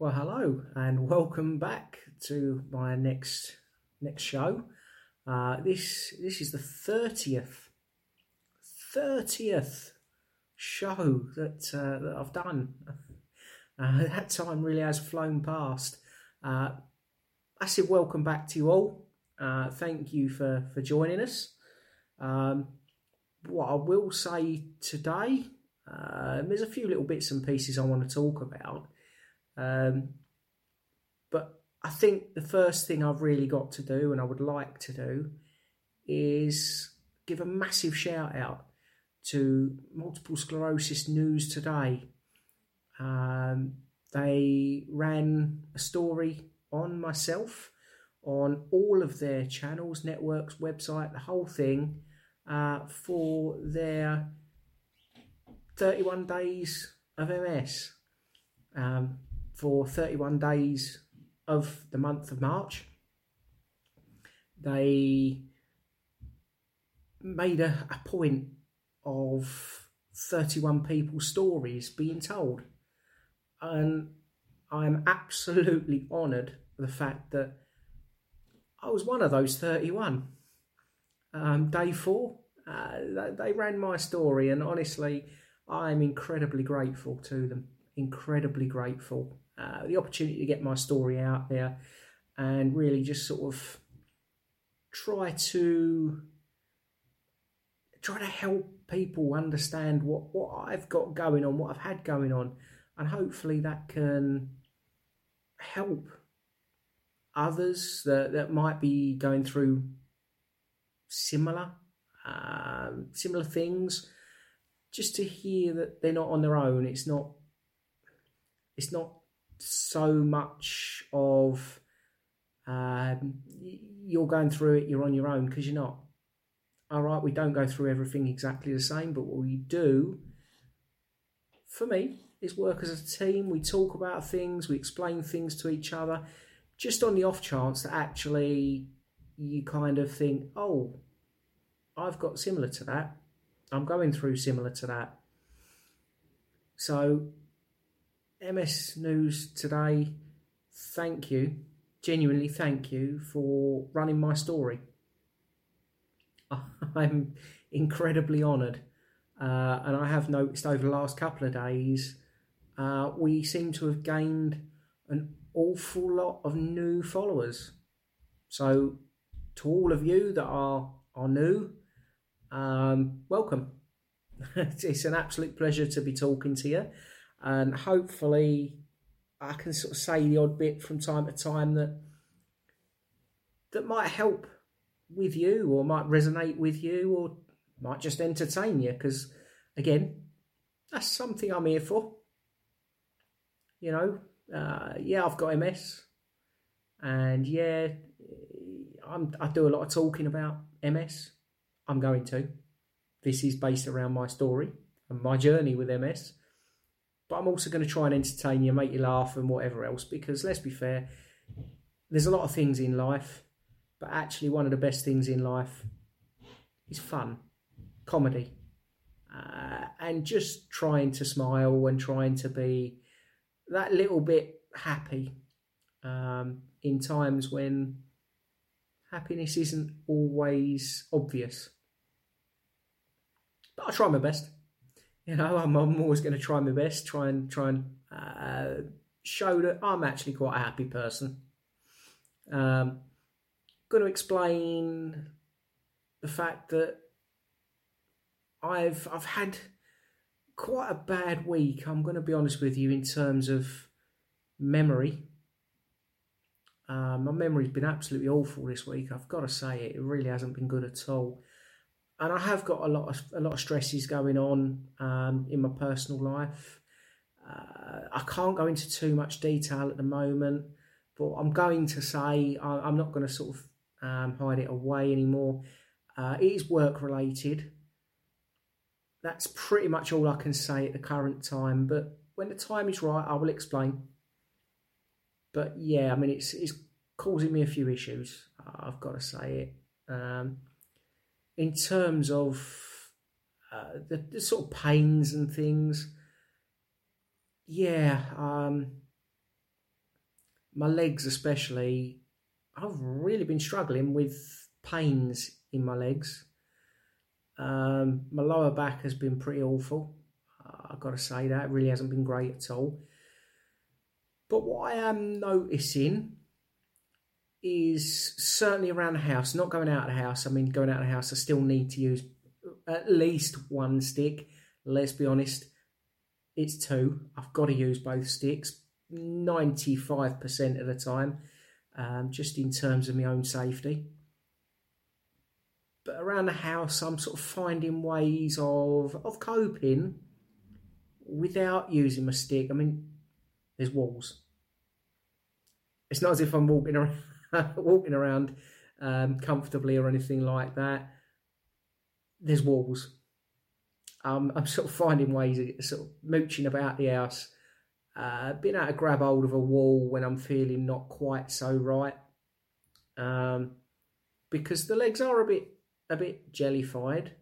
Well, hello and welcome back to my next next show. Uh, this this is the thirtieth thirtieth show that uh, that I've done. Uh, that time really has flown past. Uh, I said welcome back to you all. Uh, thank you for for joining us. Um, what I will say today, uh, there's a few little bits and pieces I want to talk about. Um, but I think the first thing I've really got to do, and I would like to do, is give a massive shout out to Multiple Sclerosis News Today. Um, they ran a story on myself on all of their channels, networks, website, the whole thing uh, for their 31 days of MS. Um, for 31 days of the month of March. They made a, a point of 31 people's stories being told. And I'm absolutely honoured the fact that I was one of those 31. Um, day four, uh, they, ran my story, and honestly, I'm incredibly grateful to them. Incredibly grateful. Uh, the opportunity to get my story out there and really just sort of try to try to help people understand what, what I've got going on, what I've had going on, and hopefully that can help others that, that might be going through similar um, similar things just to hear that they're not on their own. It's not it's not so much of um, you're going through it, you're on your own because you're not. All right, we don't go through everything exactly the same, but what we do, for me, is work as a team. We talk about things, we explain things to each other, just on the off chance that actually you kind of think, oh, I've got similar to that. I'm going through similar to that. So MS News today, thank you, genuinely thank you for running my story. I'm incredibly honoured, uh, and I have noticed over the last couple of days uh, we seem to have gained an awful lot of new followers. So, to all of you that are are new, um, welcome. it's an absolute pleasure to be talking to you and hopefully I can sort of say the odd bit from time to time that that might help with you or might resonate with you or might just entertain you. Because again that's something I'm here for. You know uh, yeah I've got MS and yeah I'm, I do a lot of talking about MS I'm going to. This is based around my story and my journey with MS but I'm also going to try and entertain you, make you laugh, and whatever else. Because let's be fair, there's a lot of things in life, but actually, one of the best things in life is fun, comedy, uh, and just trying to smile and trying to be that little bit happy um, in times when happiness isn't always obvious. But I try my best you know, I'm, I'm always going to try my best, try and try and uh, show that I'm actually quite a happy person. Um, going to explain the fact that I've I've had quite a bad week. I'm going to be honest with you in terms of memory. Um, my memory's been absolutely awful this week. I've got to say it. It really hasn't been good at all and I have got a lot of a lot of stresses going on um, in my personal life. Uh, I can't go into too much detail at the moment, but I'm going to say I, am not going to sort of um, hide it away anymore. Uh, it is work related. That's pretty much all I can say at the current time. But when the time is right, I will explain. But yeah, I mean it's it's causing me a few issues. I've got to say it. Um, in terms of uh, the, the, sort of pains and things, yeah, um, my legs especially, I've really been struggling with pains in my legs. Um, my lower back has been pretty awful. I've got to say that it really hasn't been great at all. But what I am noticing is certainly around the house, not going out of the house. I mean, going out of the house, I still need to use at least one stick. Let's be honest, it's two. I've got to use both sticks 95% of the time, um, just in terms of my own safety. But around the house, I'm sort of finding ways of, of coping without using my stick. I mean, there's walls. It's not as if I'm walking around, walking around um, comfortably or anything like that. There's walls. Um, I'm sort of finding ways of sort of mooching about the house, uh, being able to grab hold of a wall when I'm feeling not quite so right, um, because the legs are a bit a bit jellified,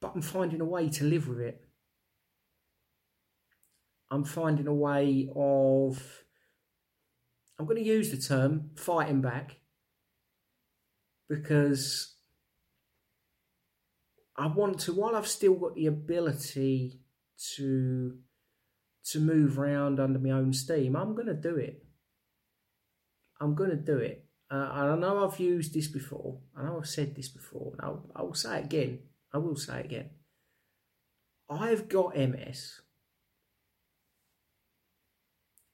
but I'm finding a way to live with it. I'm finding a way of I'm going to use the term fighting back because I want to, while I've still got the ability to to move around under my own steam, I'm going to do it. I'm going to do it. Uh, I know I've used this before. I know I've said this before. And I'll, I'll say it again. I will say it again. I've got MS.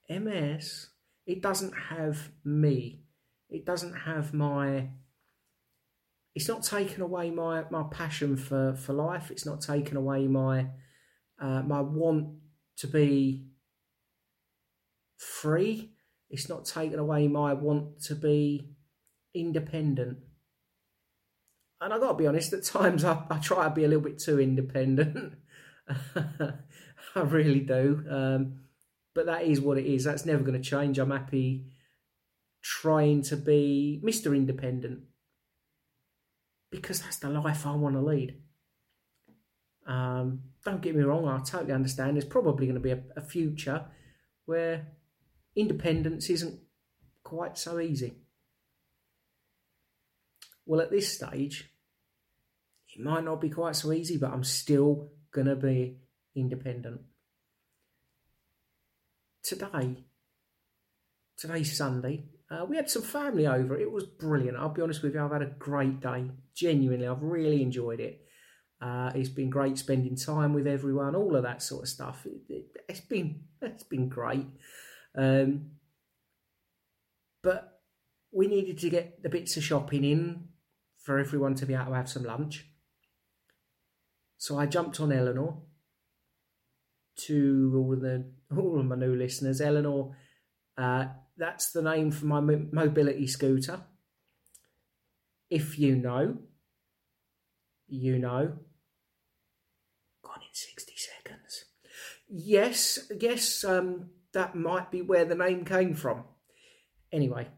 MS it doesn't have me. It doesn't have my. It's not taken away my, my passion for, for life. It's not taken away my uh, my want to be free. It's not taken away my want to be independent. And I got to be honest, at times I, I try to be a little bit too independent. I really do. Um, but that is what it is. That's never going to change. I'm happy trying to be Mr. Independent because that's the life I want to lead. Um, don't get me wrong, I totally understand. There's probably going to be a, a future where independence isn't quite so easy. Well, at this stage, it might not be quite so easy, but I'm still going to be independent today, today's Sunday, uh, we had some family over. It was brilliant. I'll be honest with you, I've had a great day. Genuinely, I've really enjoyed it. Uh, it's been great spending time with everyone, all of that sort of stuff. It, has it, been it's been great. Um, but we needed to get the bits of shopping in for everyone to be able to have some lunch. So I jumped on Eleanor to all the all of my new listeners, Eleanor. Uh, that's the name for my mobility scooter. If you know, you know. Gone in sixty seconds. Yes, yes. Um, that might be where the name came from. Anyway,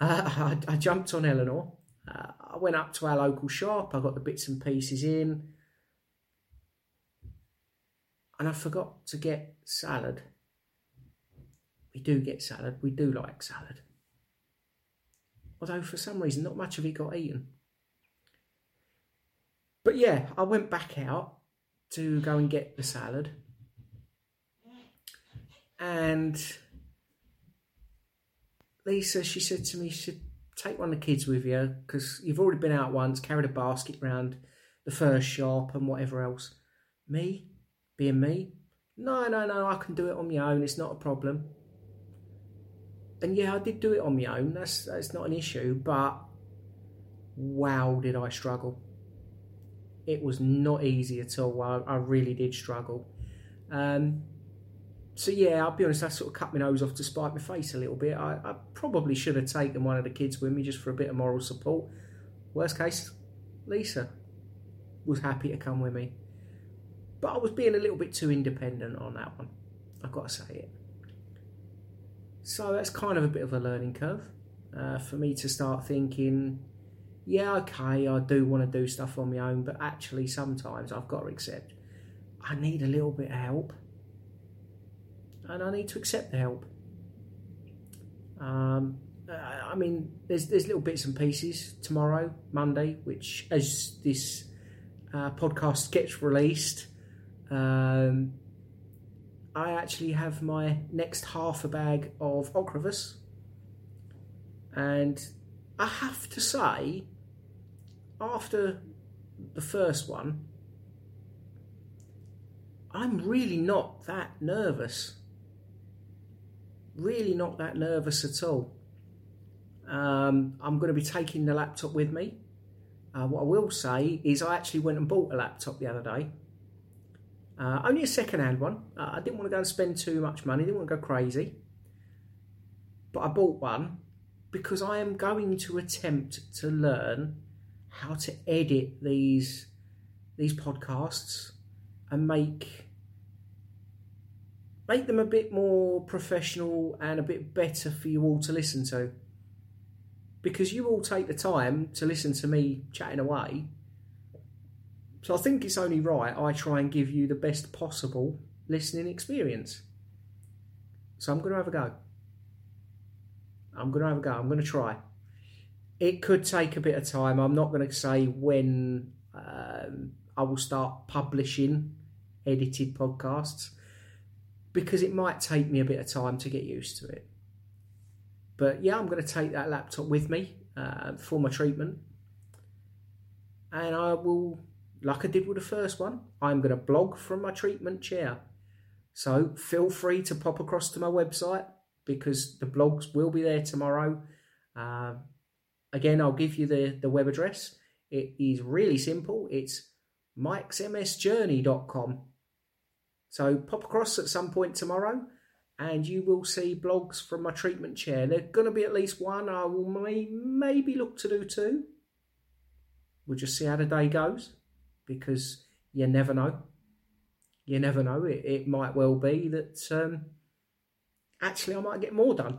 uh, I, I, jumped on Eleanor. Uh, I went up to our local shop. I got the bits and pieces in and I forgot to get salad. We do get salad, we do like salad. Although for some reason, not much of it got eaten. But yeah, I went back out to go and get the salad. And Lisa, she said to me, she said, take one of the kids with you because you've already been out once, carried a basket round the first shop and whatever else. Me? Being me. No, no, no, I can do it on my own. It's not a problem. And yeah, I did do it on my own. That's that's not an issue. But wow, did I struggle? It was not easy at all. I, I really did struggle. Um, so yeah, I'll be honest. I sort of cut my nose off to spite my face a little bit. I, I probably should have taken one of the kids with me just for a bit of moral support. Worst case, Lisa was happy to come with me. But I was being a little bit too independent on that one. I've got to say it. So that's kind of a bit of a learning curve uh, for me to start thinking, yeah, okay, I do want to do stuff on my own, but actually sometimes I've got to accept I need a little bit of help. And I need to accept the help. Um, I mean, there's there's little bits and pieces tomorrow, Monday, which as this uh, podcast gets released, um, I actually have my next half a bag of Ocrevus, and I have to say, after the first one, I'm really not that nervous. Really not that nervous at all. Um, I'm going to be taking the laptop with me. Uh, what I will say is, I actually went and bought a laptop the other day. Uh, only a second-hand one. Uh, I didn't want to go and spend too much money. Didn't want to go crazy. But I bought one because I am going to attempt to learn how to edit these these podcasts and make make them a bit more professional and a bit better for you all to listen to. Because you all take the time to listen to me chatting away. So I think it's only right I try and give you the best possible listening experience. So I'm going to have a go. I'm going to have a go. I'm going to try. It could take a bit of time. I'm not going to say when um, I will start publishing edited podcasts because it might take me a bit of time to get used to it. But yeah, I'm going to take that laptop with me uh, for my treatment. And I will, like I did with the first one, I'm going to blog from my treatment chair. So feel free to pop across to my website because the blogs will be there tomorrow. Uh, again, I'll give you the, the web address. It is really simple. It's mikesmsjourney.com. So pop across at some point tomorrow and you will see blogs from my treatment chair. There's going to be at least one. I will may, maybe look to do two. We'll just see how the day goes because you never know. You never know. It, it might well be that um, actually I might get more done.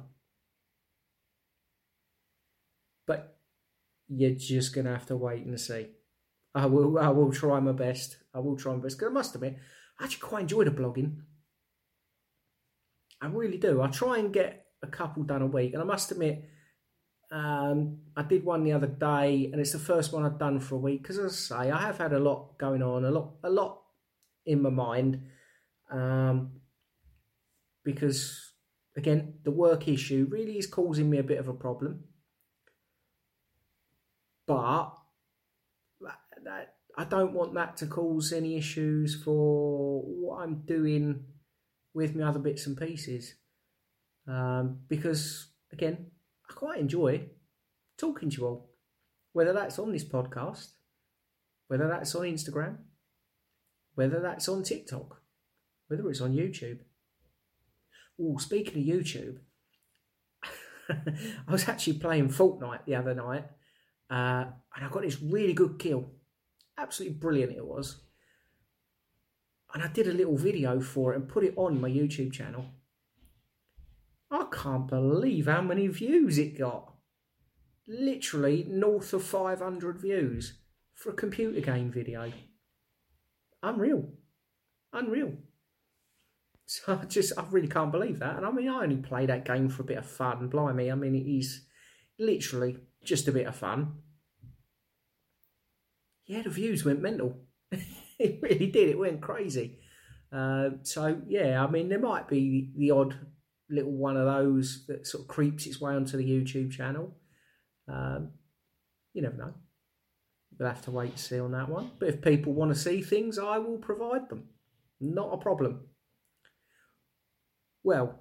But you're just going to have to wait and see. I will. I will try my best. I will try my best. Because I must admit, I actually quite enjoy the blogging. I really do. I try and get a couple done a week, and I must admit, um, I did one the other day, and it's the first one I've done for a week. Because as I say, I have had a lot going on, a lot, a lot in my mind. Um, because again, the work issue really is causing me a bit of a problem. But that I don't want that to cause any issues for what I'm doing with my other bits and pieces. Um, because again, I quite enjoy talking to you all, whether that's on this podcast, whether that's on Instagram, whether that's on TikTok, whether it's on YouTube. Oh, speaking of YouTube, I was actually playing Fortnite the other night, uh, and I got this really good kill absolutely brilliant it was. And I did a little video for it and put it on my YouTube channel. I can't believe how many views it got. Literally north of 500 views for a computer game video. Unreal. Unreal. So I just, I really can't believe that. And I mean, I only play that game for a bit of fun. Blimey, I mean, it is literally just a bit of fun yeah, the views went mental. it really did. It went crazy. Uh, so yeah, I mean, there might be the odd little one of those that sort of creeps its way onto the YouTube channel. Um, you never know. We'll have to wait to see on that one. But if people want to see things, I will provide them. Not a problem. Well,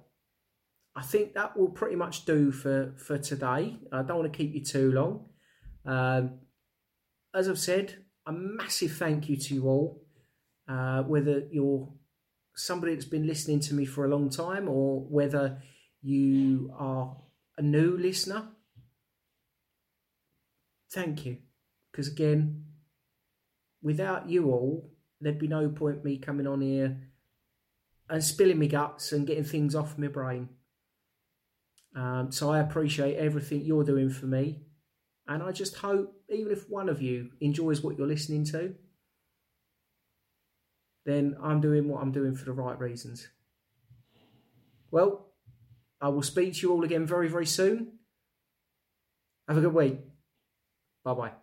I think that will pretty much do for, for today. I don't want to keep you too long. Um, as I've said, a massive thank you to you all. Uh, whether you're somebody that's been listening to me for a long time or whether you are a new listener, thank you. Because again, without you all, there'd be no point me coming on here and spilling my guts and getting things off my brain. Um, so I appreciate everything you're doing for me. And I just hope, even if one of you enjoys what you're listening to, then I'm doing what I'm doing for the right reasons. Well, I will speak to you all again very, very soon. Have a good week. Bye bye.